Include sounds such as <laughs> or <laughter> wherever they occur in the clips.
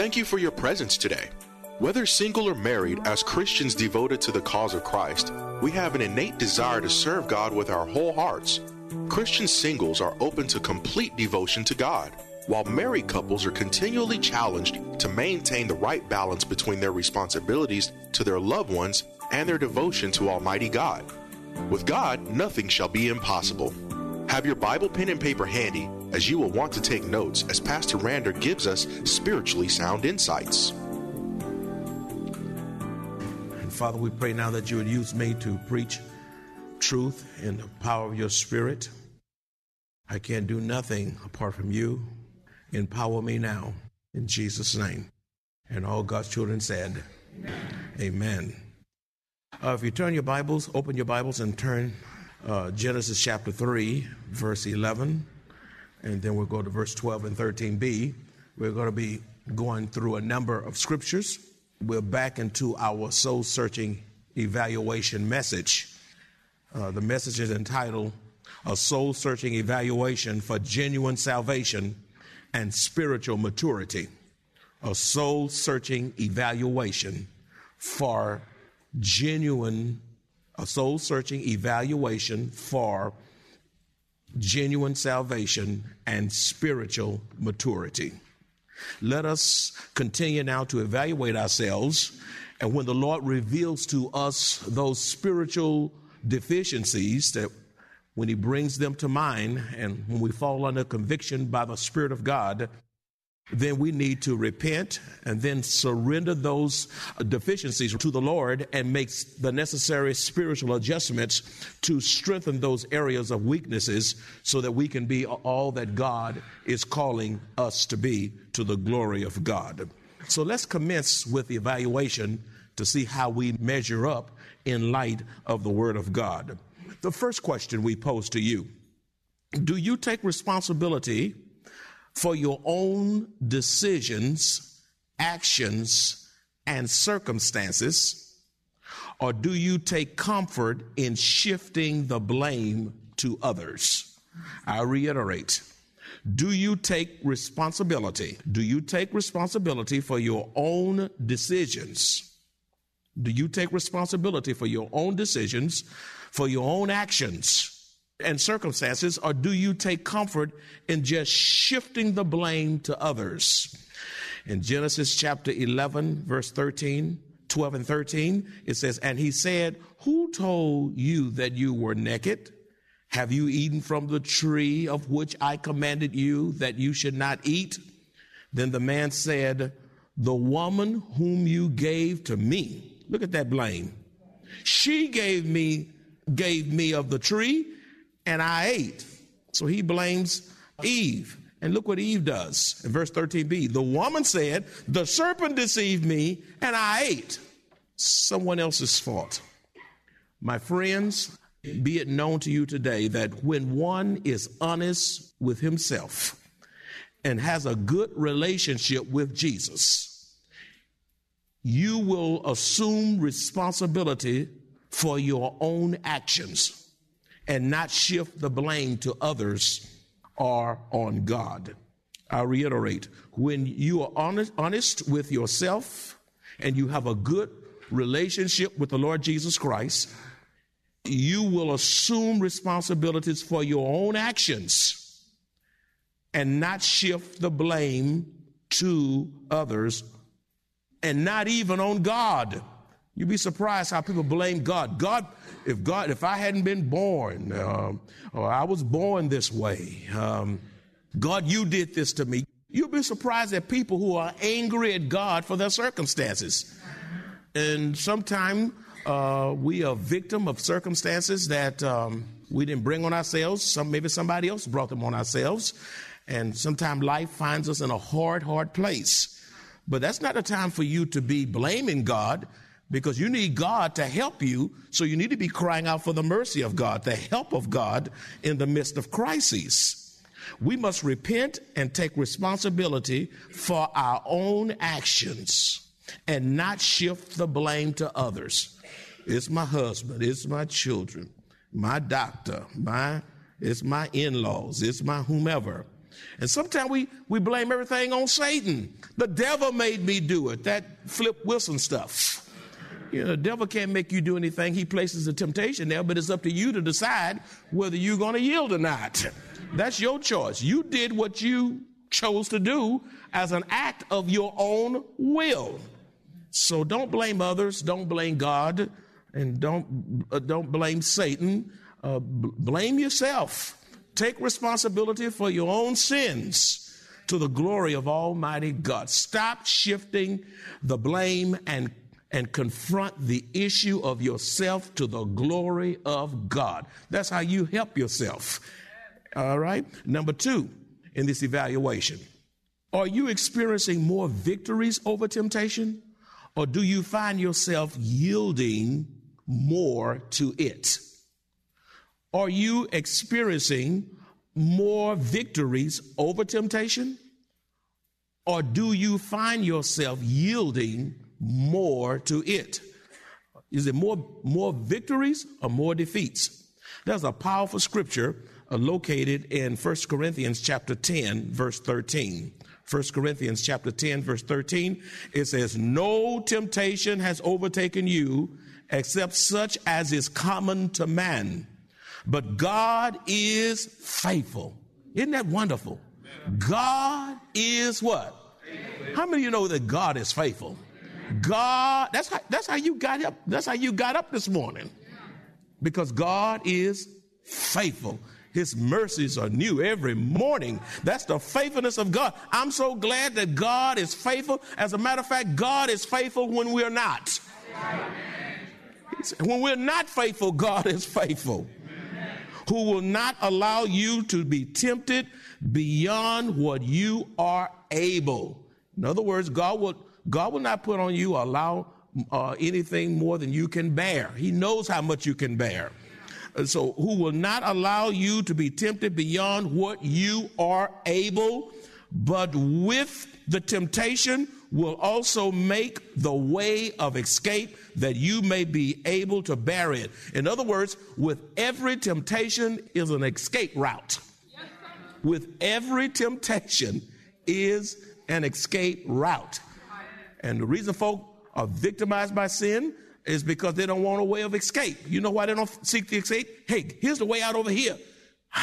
Thank you for your presence today. Whether single or married, as Christians devoted to the cause of Christ, we have an innate desire to serve God with our whole hearts. Christian singles are open to complete devotion to God, while married couples are continually challenged to maintain the right balance between their responsibilities to their loved ones and their devotion to Almighty God. With God, nothing shall be impossible. Have your Bible, pen, and paper handy as you will want to take notes as Pastor Rander gives us spiritually sound insights. And Father, we pray now that you would use me to preach truth in the power of your Spirit. I can't do nothing apart from you. Empower me now in Jesus' name. And all God's children said, Amen. Amen. Uh, if you turn your Bibles, open your Bibles and turn uh, Genesis chapter 3, verse 11, and then we'll go to verse 12 and 13b. We're going to be going through a number of scriptures. We're back into our soul searching evaluation message. Uh, the message is entitled A Soul Searching Evaluation for Genuine Salvation and Spiritual Maturity. A soul searching evaluation for genuine a soul searching evaluation for genuine salvation and spiritual maturity. Let us continue now to evaluate ourselves, and when the Lord reveals to us those spiritual deficiencies that when He brings them to mind, and when we fall under conviction by the Spirit of God, then we need to repent and then surrender those deficiencies to the Lord and make the necessary spiritual adjustments to strengthen those areas of weaknesses so that we can be all that God is calling us to be to the glory of God. So let's commence with the evaluation to see how we measure up in light of the Word of God. The first question we pose to you Do you take responsibility? For your own decisions, actions, and circumstances? Or do you take comfort in shifting the blame to others? I reiterate. Do you take responsibility? Do you take responsibility for your own decisions? Do you take responsibility for your own decisions, for your own actions? And circumstances, or do you take comfort in just shifting the blame to others? In Genesis chapter 11, verse 13, 12 and 13, it says, And he said, Who told you that you were naked? Have you eaten from the tree of which I commanded you that you should not eat? Then the man said, The woman whom you gave to me, look at that blame. She gave me, gave me of the tree and I ate. So he blames Eve. And look what Eve does in verse 13b. The woman said, The serpent deceived me, and I ate. Someone else's fault. My friends, be it known to you today that when one is honest with himself and has a good relationship with Jesus, you will assume responsibility for your own actions and not shift the blame to others or on God. I reiterate, when you are honest, honest with yourself and you have a good relationship with the Lord Jesus Christ, you will assume responsibilities for your own actions and not shift the blame to others and not even on God. You'd be surprised how people blame God. God, if God, if I hadn't been born, um, or I was born this way, um, God, you did this to me. You'd be surprised at people who are angry at God for their circumstances. And sometimes Uh, we are victim of circumstances that um, we didn't bring on ourselves. Some maybe somebody else brought them on ourselves, and sometimes life finds us in a hard, hard place. But that's not a time for you to be blaming God because you need God to help you. So you need to be crying out for the mercy of God, the help of God in the midst of crises. We must repent and take responsibility for our own actions and not shift the blame to others. It's my husband, it's my children, my doctor, my it's my in-laws, it's my whomever. And sometimes we, we blame everything on Satan. The devil made me do it. That Flip Wilson stuff. You know, the devil can't make you do anything. He places a temptation there, but it's up to you to decide whether you're going to yield or not. That's your choice. You did what you chose to do as an act of your own will. So don't blame others, don't blame God, and don't uh, don't blame Satan. Uh, b- blame yourself. Take responsibility for your own sins to the glory of Almighty God. Stop shifting the blame and and confront the issue of yourself to the glory of God. That's how you help yourself. All right. Number two, in this evaluation, are you experiencing more victories over temptation or do you find yourself yielding more to it? Are you experiencing more victories over temptation or do you find yourself yielding more to it? Is it more, more victories or more defeats? There's a powerful scripture uh, located in 1 Corinthians chapter 10, verse 13. 1 Corinthians chapter 10, verse 13. It says, No temptation has overtaken you except such as is common to man. But God is faithful. Isn't that wonderful? God is what? How many of you know that God is faithful? God, that's how, that's how you got up. That's how you got up this morning. Because God is faithful. His mercies are new every morning. That's the faithfulness of God. I'm so glad that God is faithful. As a matter of fact, God is faithful when we're not. When we're not faithful, God is faithful. Who will not allow you to be tempted beyond what you are able. In other words, God will, God will not put on you allow uh, anything more than you can bear. He knows how much you can bear. So, who will not allow you to be tempted beyond what you are able, but with the temptation will also make the way of escape that you may be able to bear it. In other words, with every temptation is an escape route. With every temptation is an escape route. And the reason folk are victimized by sin is because they don't want a way of escape. You know why they don't seek the escape? Hey, here's the way out over here. <laughs>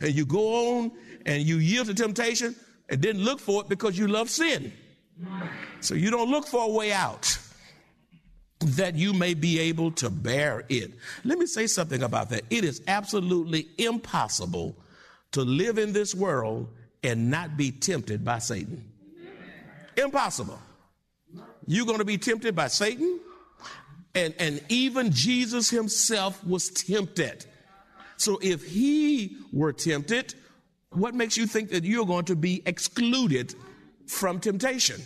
and you go on and you yield to temptation and didn't look for it because you love sin. So you don't look for a way out that you may be able to bear it. Let me say something about that. It is absolutely impossible to live in this world and not be tempted by Satan. Impossible. You're going to be tempted by Satan. And, and even Jesus himself was tempted. So if he were tempted, what makes you think that you're going to be excluded from temptation?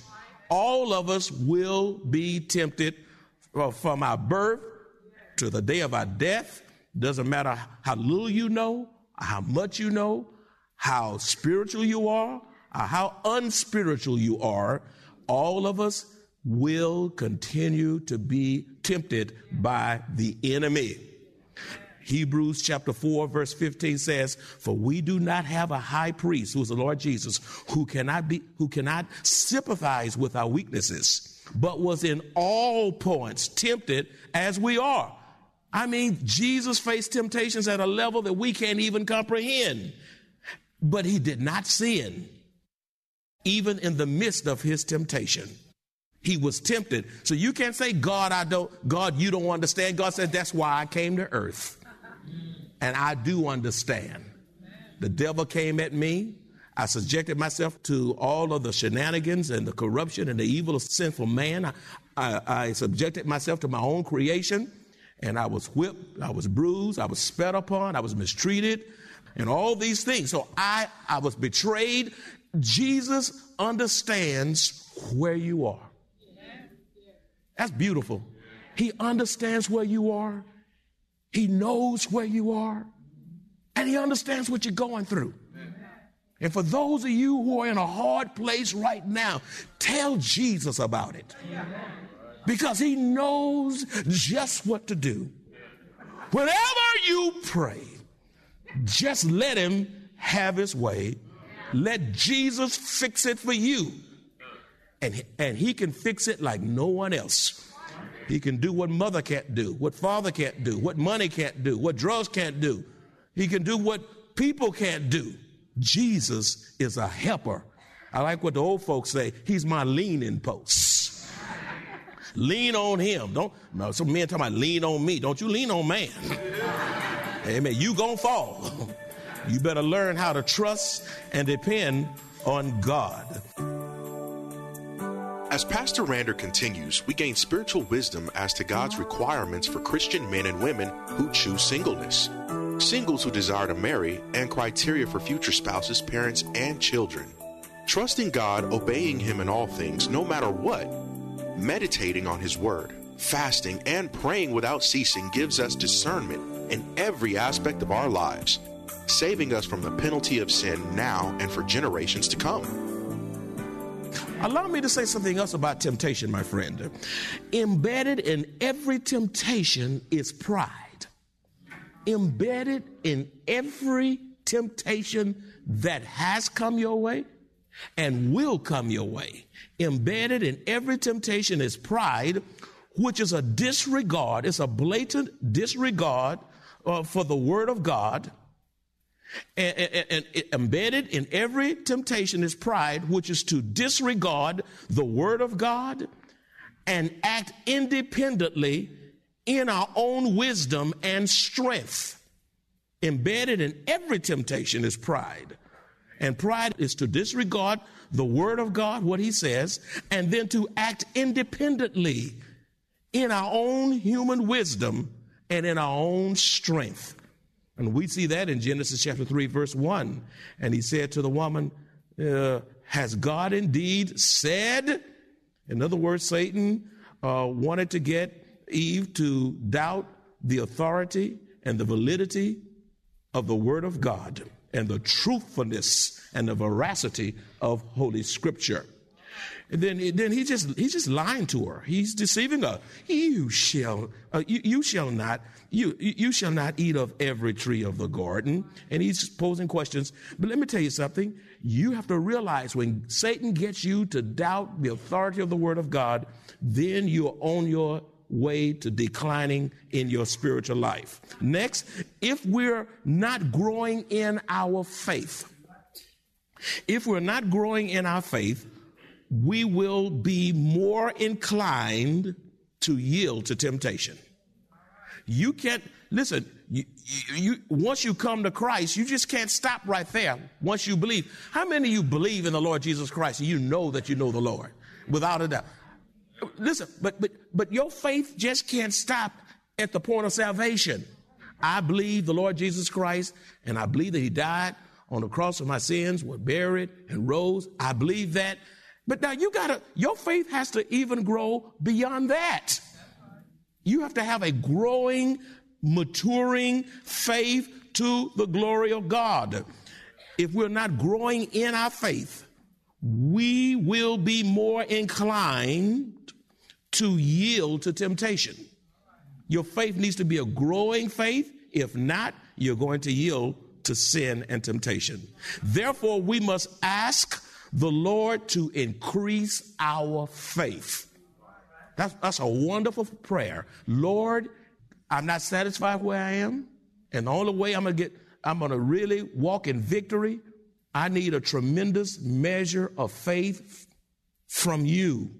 All of us will be tempted from our birth to the day of our death. Doesn't matter how little you know, how much you know, how spiritual you are, Uh, how unspiritual you are. All of us will continue to be tempted by the enemy. Hebrews chapter 4 verse 15 says, For we do not have a high priest, who is the Lord Jesus, who cannot be, who cannot sympathize with our weaknesses, but was in all points tempted as we are. I mean, Jesus faced temptations at a level that we can't even comprehend, but he did not sin, even in the midst of his temptation. He was tempted. So you can't say, God, I don't, God, you don't understand. God said, that's why I came to earth. And I do understand. The devil came at me. I subjected myself to all of the shenanigans and the corruption and the evil of sinful man. I, I, I subjected myself to my own creation, and I was whipped, I was bruised, I was spat upon, I was mistreated, and all these things. So I, I was betrayed. Jesus understands where you are. That's beautiful. He understands where you are. He knows where you are. And he understands what you're going through. And for those of you who are in a hard place right now, tell Jesus about it. Because he knows just what to do. Whenever you pray, just let him have his way. Let Jesus fix it for you. And, and he can fix it like no one else. He can do what mother can't do, what father can't do, what money can't do, what drugs can't do. He can do what people can't do. Jesus is a helper. I like what the old folks say. He's my leaning post. lean on him. Don't no, some men talking about lean on me. Don't you lean on man. Amen. You gonna fall. <laughs> You better learn how to trust and depend on God. As Pastor Rander continues, we gain spiritual wisdom as to God's requirements for Christian men and women who choose singleness, singles who desire to marry, and criteria for future spouses, parents, and children. Trusting God, obeying Him in all things, no matter what, meditating on His Word, fasting, and praying without ceasing gives us discernment in every aspect of our lives, saving us from the penalty of sin now and for generations to come. Allow me to say something else about temptation, my friend. Embedded in every temptation is pride. Embedded in every temptation that has come your way and will come your way. Embedded in every temptation is pride, which is a disregard, it's a blatant disregard uh, for the Word of God and, and, and, embedded in every temptation is pride, which is to disregard the word of God and act independently in our own wisdom and strength. Embedded in every temptation is pride. And pride is to disregard the word of God, what he says, and then to act independently in our own human wisdom and in our own strength. And we see that in Genesis chapter 3, verse 1. And he said to the woman, uh, Has God indeed said? In other words, Satan uh, wanted to get Eve to doubt the authority and the validity of the Word of God and the truthfulness and the veracity of Holy Scripture. And then, then he just he's just lying to her. He's deceiving her. You shall uh, you, you shall not you you shall not eat of every tree of the garden. And he's posing questions. But let me tell you something. You have to realize when Satan gets you to doubt the authority of the Word of God, then you're on your way to declining in your spiritual life. Next, if we're not growing in our faith, if we're not growing in our faith, we will be more inclined to yield to temptation. You can't, listen, you, you, once you come to Christ, you just can't stop right there once you believe. How many of you believe in the Lord Jesus Christ you know that you know the Lord? Without a doubt. Listen, but, but, but your faith just can't stop at the point of salvation. I believe the Lord Jesus Christ and I believe that he died on the cross of my sins, was buried and rose. I believe that. But now you gotta, your faith has to even grow beyond that. You have to have a growing, maturing faith to the glory of God. If we're not growing in our faith, we will be more inclined to yield to temptation. Your faith needs to be a growing faith. If not, you're going to yield to sin and temptation. Therefore, we must ask the Lord to increase our faith. That's, that's a wonderful prayer. Lord, I'm not satisfied where I am. And the only way I'm going to get, I'm going to really walk in victory. I need a tremendous measure of faith from you.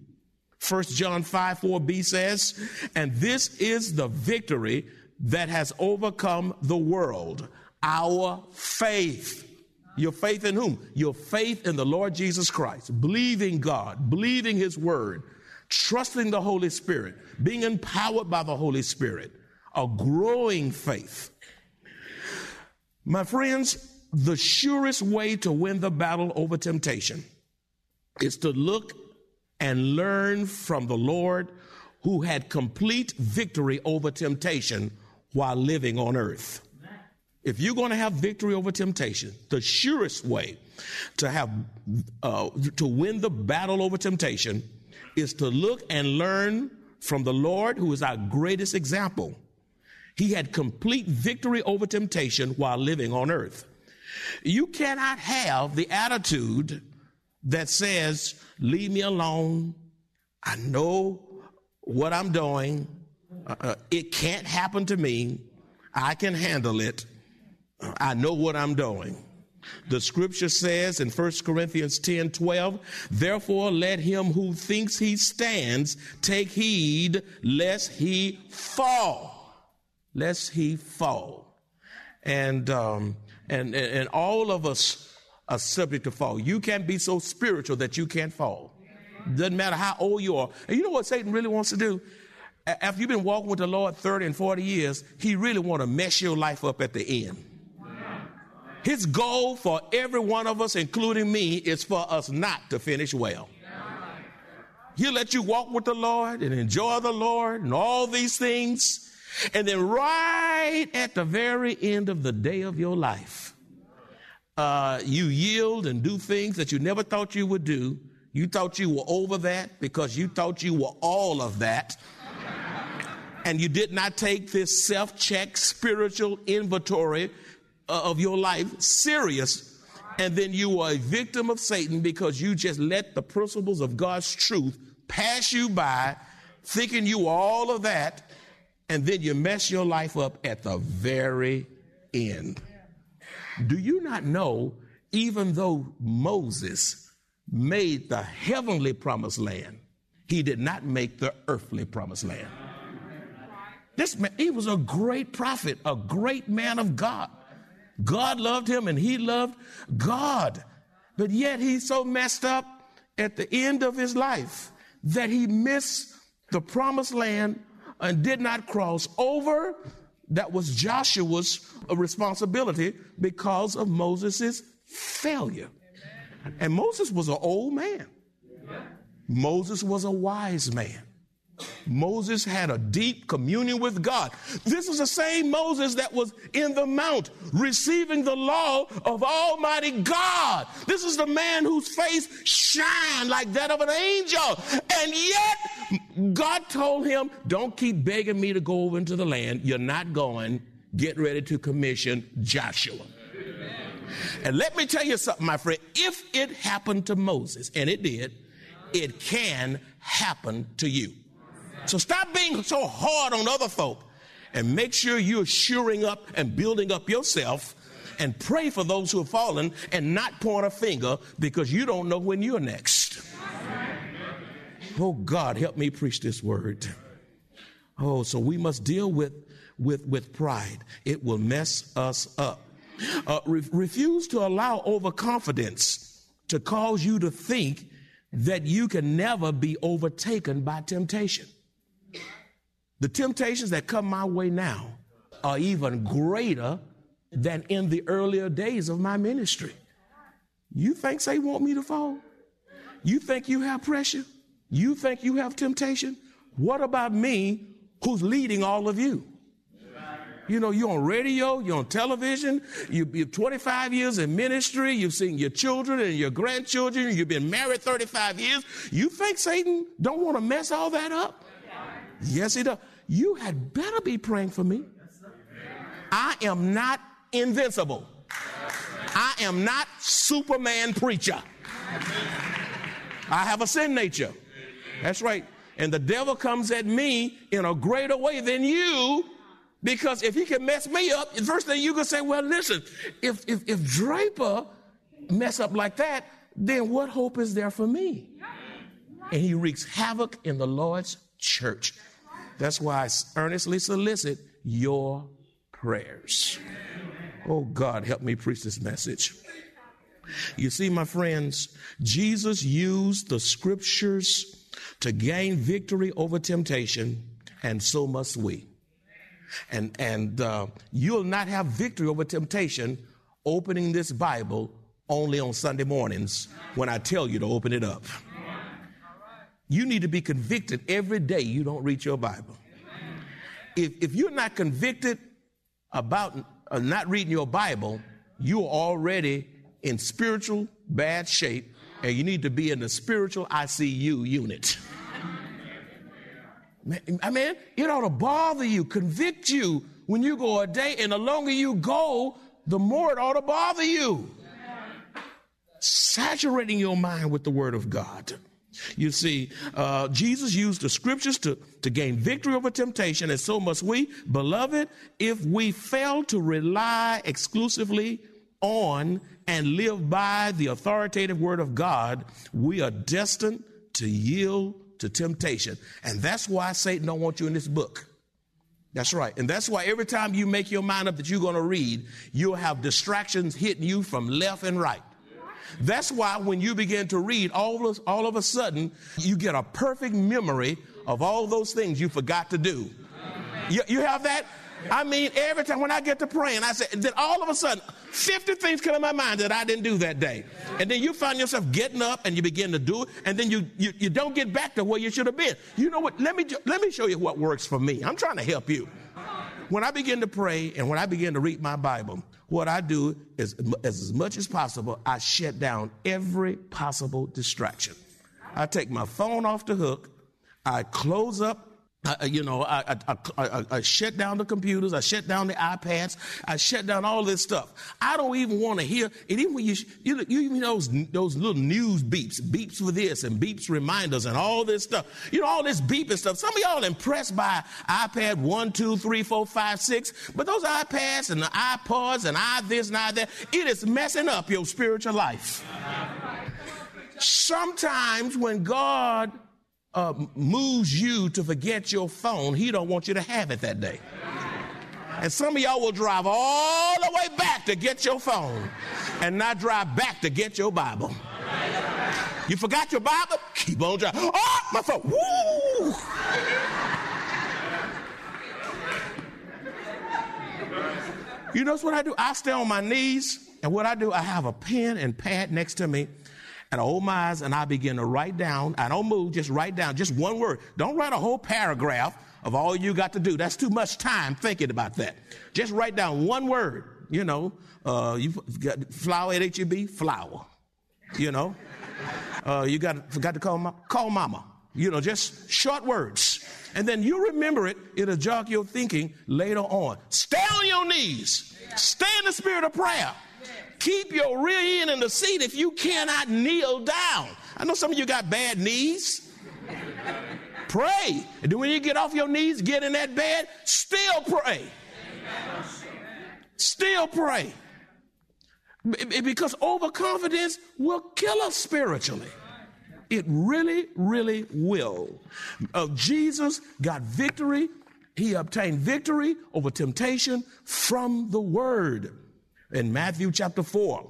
First John 5 4b says, and this is the victory that has overcome the world, our faith. Your faith in whom? Your faith in the Lord Jesus Christ, believing God, believing His word, trusting the Holy Spirit, being empowered by the Holy Spirit, a growing faith. My friends, the surest way to win the battle over temptation is to look and learn from the Lord who had complete victory over temptation while living on earth. If you're going to have victory over temptation, the surest way to have uh, to win the battle over temptation is to look and learn from the Lord, who is our greatest example. He had complete victory over temptation while living on earth. You cannot have the attitude that says, Leave me alone. I know what I'm doing. Uh, uh it can't happen to me. I can handle it. I know what I'm doing. The scripture says in 1 Corinthians 10 12, therefore let him who thinks he stands take heed lest he fall. Lest he fall. And, um, and, and all of us are subject to fall. You can't be so spiritual that you can't fall. Doesn't matter how old you are. And you know what Satan really wants to do? After you've been walking with the Lord 30 and 40 years, he really want to mess your life up at the end. His goal for every one of us, including me, is for us not to finish well. He'll let you walk with the Lord and enjoy the Lord and all these things. And then right at the very end of the day of your life, uh, you yield and do things that you never thought you would do. You thought you were over that because you thought you were all of that. and you did not take this self check spiritual inventory Uh, of your life serious, and then you are a victim of Satan because you just let the principles of God's truth pass you by, thinking you are all of that, and then you mess your life up at the very end. Do you not know, even though Moses made the heavenly promised land, he did not make the earthly promised land? This man, he was a great prophet, a great man of God. God loved him and he loved God. But yet he's so messed up at the end of his life that he missed the promised land and did not cross over. That was Joshua's responsibility because of Moses' failure. And Moses was an old man. Moses was a wise man. Moses had a deep communion with God. This is the same Moses that was in the mount receiving the law of Almighty God. This is the man whose face shined like that of an angel. And yet, God told him, Don't keep begging me to go over into the land. You're not going. Get ready to commission Joshua. And let me tell you something, my friend. If it happened to Moses, and it did, it can happen to you. So stop being so hard on other folk and make sure you're shoring up and building up yourself and pray for those who have fallen and not point a finger because you don't know when you're next. Oh God, help me preach this word. Oh, so we must deal with with with pride. It will mess us up. Uh, re- refuse to allow overconfidence to cause you to think that you can never be overtaken by temptation. The temptations that come my way now are even greater than in the earlier days of my ministry. You think they want me to fall? You think you have pressure? You think you have temptation? What about me who's leading all of you? You know, you're on radio, you're on television, you, you're 25 years in ministry, you've seen your children and your grandchildren, you've been married 35 years. You think Satan don't want to mess all that up? Yes, he does you had better be praying for me. I am not invincible. I am not Superman preacher. I have a sin nature. That's right. And the devil comes at me in a greater way than you because if he can mess me up, first thing you can say, well, listen, if, if, if Draper mess up like that, then what hope is there for me? And he wreaks havoc in the Lord's church. That's why I earnestly solicit your prayers. Oh God, help me preach this message. You see, my friends, Jesus used the scriptures to gain victory over temptation, and so must we. And, and uh, you'll not have victory over temptation opening this Bible only on Sunday mornings when I tell you to open it up. You need to be convicted every day you don't read your Bible. If, if you're not convicted about uh, not reading your Bible, you're already in spiritual bad shape and you need to be in the spiritual ICU unit. <laughs> I mean, it ought to bother you, convict you when you go a day, and the longer you go, the more it ought to bother you. Saturating your mind with the Word of God. You see, uh, Jesus used the scriptures to, to gain victory over temptation, and so must we. Beloved, if we fail to rely exclusively on and live by the authoritative word of God, we are destined to yield to temptation. And that's why Satan don't want you in this book. That's right. And that's why every time you make your mind up that you're going to read, you'll have distractions hitting you from left and right. That's why when you begin to read, all of, all of a sudden, you get a perfect memory of all those things you forgot to do. You, you have that? I mean, every time when I get to praying, I say, then all of a sudden, 50 things come in my mind that I didn't do that day. And then you find yourself getting up and you begin to do it, and then you, you, you don't get back to where you should have been. You know what? Let me, let me show you what works for me. I'm trying to help you. When I begin to pray and when I begin to read my Bible, what I do is, as much as possible, I shut down every possible distraction. I take my phone off the hook. I close up I, you know, I, I, I, shut down the computers. I shut down the iPads. I shut down all this stuff. I don't even want to hear. And even when you, you, you know, those, those little news beeps, beeps for this and beeps reminders and all this stuff. You know, all this beeping stuff. Some of y'all impressed by iPad one, two, three, four, five, six. But those iPads and the iPods and i this and i that, it is messing up your spiritual life. Sometimes when God uh, moves you to forget your phone, he don't want you to have it that day. And some of y'all will drive all the way back to get your phone and not drive back to get your Bible. You forgot your Bible? Keep on driving. Oh, my phone. Woo! You know what I do? I stay on my knees, and what I do, I have a pen and pad next to me, and I hold my eyes and I begin to write down. I don't move, just write down just one word. Don't write a whole paragraph of all you got to do. That's too much time thinking about that. Just write down one word. You know, uh, you got flour at HEB, flour. You know, <laughs> uh, you got forgot to call call mama. You know, just short words. And then you remember it, it'll jog your thinking later on. Stay on your knees. Stay in the spirit of prayer. Keep your rear end in the seat if you cannot kneel down. I know some of you got bad knees. pray. And then when you get off your knees, get in that bed, still pray. Still pray. Because overconfidence will kill us spiritually. It really, really will. Uh, Jesus got victory. He obtained victory over temptation from the word in Matthew chapter 4,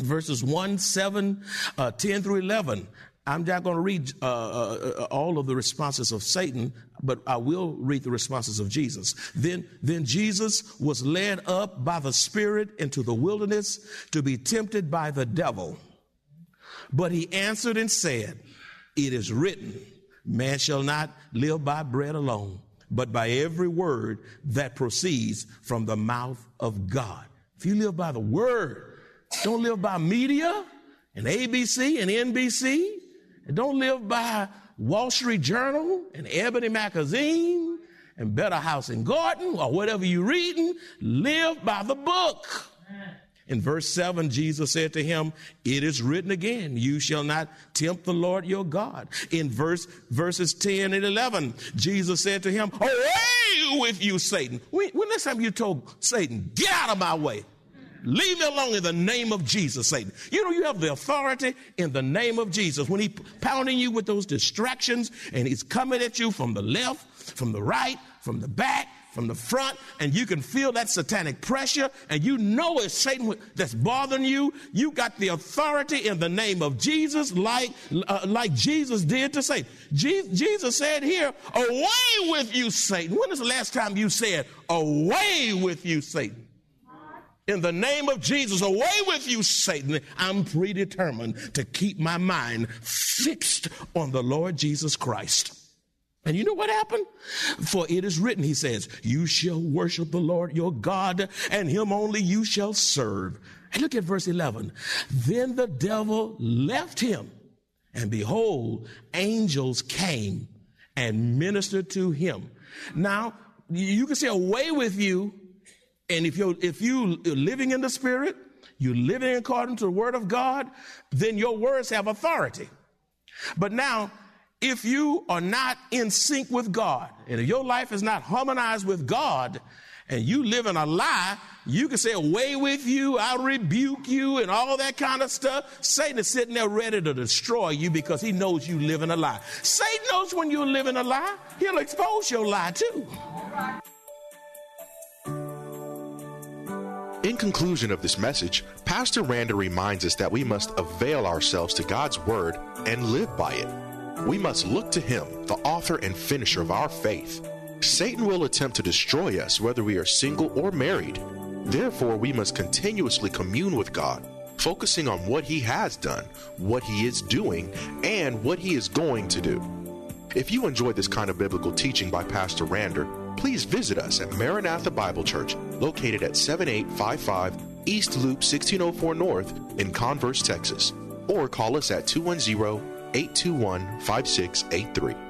verses 1, 7, uh, 10 through 11. I'm not going to read uh, uh, all of the responses of Satan, but I will read the responses of Jesus. Then, then Jesus was led up by the Spirit into the wilderness to be tempted by the devil. But he answered and said, It is written, man shall not live by bread alone, but by every word that proceeds from the mouth of God. If you live by the word, don't live by media and ABC and NBC, and don't live by Wall Street Journal and Ebony Magazine and Better House and Garden or whatever you're reading. Live by the book. In verse 7, Jesus said to him, It is written again, you shall not tempt the Lord your God. In verse verses 10 and 11, Jesus said to him, Away with you, Satan. When, when last time you told Satan, Get out of my way? Leave me alone in the name of Jesus, Satan. You know, you have the authority in the name of Jesus. When he pounding you with those distractions and he's coming at you from the left, from the right, from the back, from the front and you can feel that satanic pressure and you know it's Satan that's bothering you, you got the authority in the name of Jesus like, uh, like Jesus did to Satan. Je- Jesus said here, away with you, Satan. When is the last time you said, away with you, Satan? In the name of Jesus, away with you, Satan. I'm predetermined to keep my mind fixed on the Lord Jesus Christ. And you know what happened? For it is written, he says, you shall worship the Lord your God and him only you shall serve. And look at verse 11. Then the devil left him and behold, angels came and ministered to him. Now, you can say away with you. And if you're, if you are living in the spirit, you're living according to the word of God, then your words have authority. But now if you are not in sync with God, and if your life is not harmonized with God, and you live in a lie, you can say, away with you, I'll rebuke you, and all that kind of stuff. Satan is sitting there ready to destroy you because he knows you live in a lie. Satan knows when you're living a lie, he'll expose your lie too. In conclusion of this message, Pastor Rander reminds us that we must avail ourselves to God's word and live by it. We must look to Him, the author and finisher of our faith. Satan will attempt to destroy us whether we are single or married. Therefore, we must continuously commune with God, focusing on what He has done, what He is doing, and what He is going to do. If you enjoyed this kind of biblical teaching by Pastor Rander, please visit us at Maranatha Bible Church, located at 7855 East Loop 1604 North in Converse, Texas, or call us at 210 821 5683.